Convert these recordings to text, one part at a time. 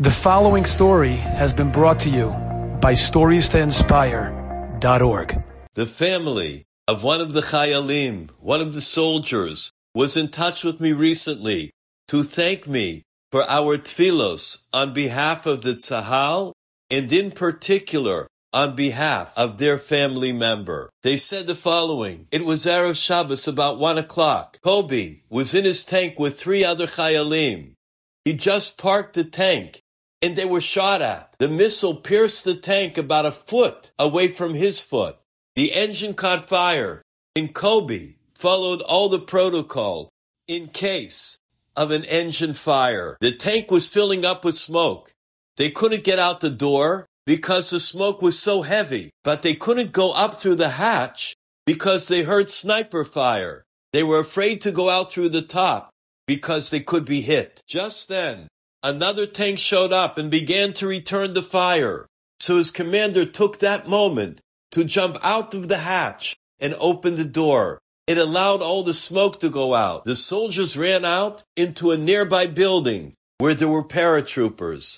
The following story has been brought to you by StoriesToInspire.org. The family of one of the Chayalim, one of the soldiers, was in touch with me recently to thank me for our tfilos on behalf of the Tzahal and in particular on behalf of their family member. They said the following. It was Erev Shabbos about one o'clock. Kobe was in his tank with three other Chayalim. He just parked the tank and they were shot at. The missile pierced the tank about a foot away from his foot. The engine caught fire, and Kobe followed all the protocol in case of an engine fire. The tank was filling up with smoke. They couldn't get out the door because the smoke was so heavy, but they couldn't go up through the hatch because they heard sniper fire. They were afraid to go out through the top because they could be hit. Just then, Another tank showed up and began to return the fire. So his commander took that moment to jump out of the hatch and open the door. It allowed all the smoke to go out. The soldiers ran out into a nearby building where there were paratroopers.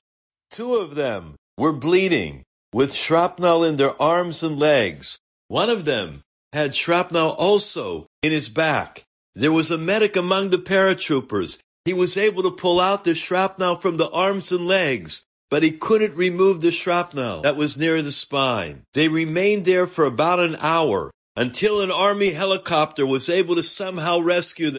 Two of them were bleeding with shrapnel in their arms and legs. One of them had shrapnel also in his back. There was a medic among the paratroopers. He was able to pull out the shrapnel from the arms and legs, but he couldn't remove the shrapnel that was near the spine. They remained there for about an hour until an army helicopter was able to somehow rescue them.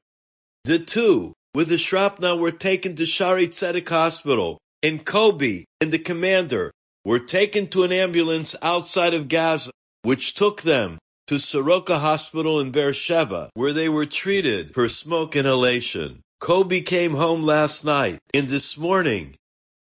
The two with the shrapnel were taken to Shaarei Tzedek Hospital, and Kobe and the commander were taken to an ambulance outside of Gaza, which took them to Soroka Hospital in Beersheba, where they were treated for smoke inhalation. Kobe came home last night and this morning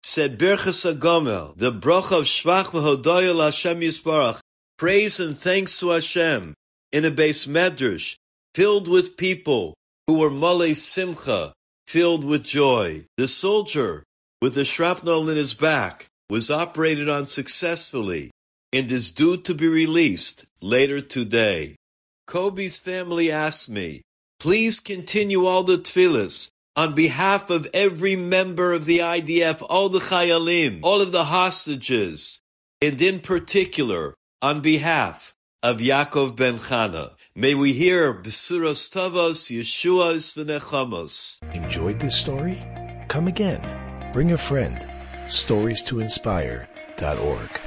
said Birchas Hagomel, the bracha of Shvach v'Hodoyel Hashem Yisbarach, praise and thanks to Hashem in a beis medrash filled with people who were male simcha, filled with joy. The soldier with the shrapnel in his back was operated on successfully and is due to be released later today. Kobe's family asked me, Please continue all the tefillahs on behalf of every member of the IDF, all the chayalim, all of the hostages, and in particular on behalf of Yaakov ben Chana. May we hear Besuros Tovos, Yeshuos V'nechamos. Enjoyed this story? Come again. Bring a friend. Stories to inspire.org.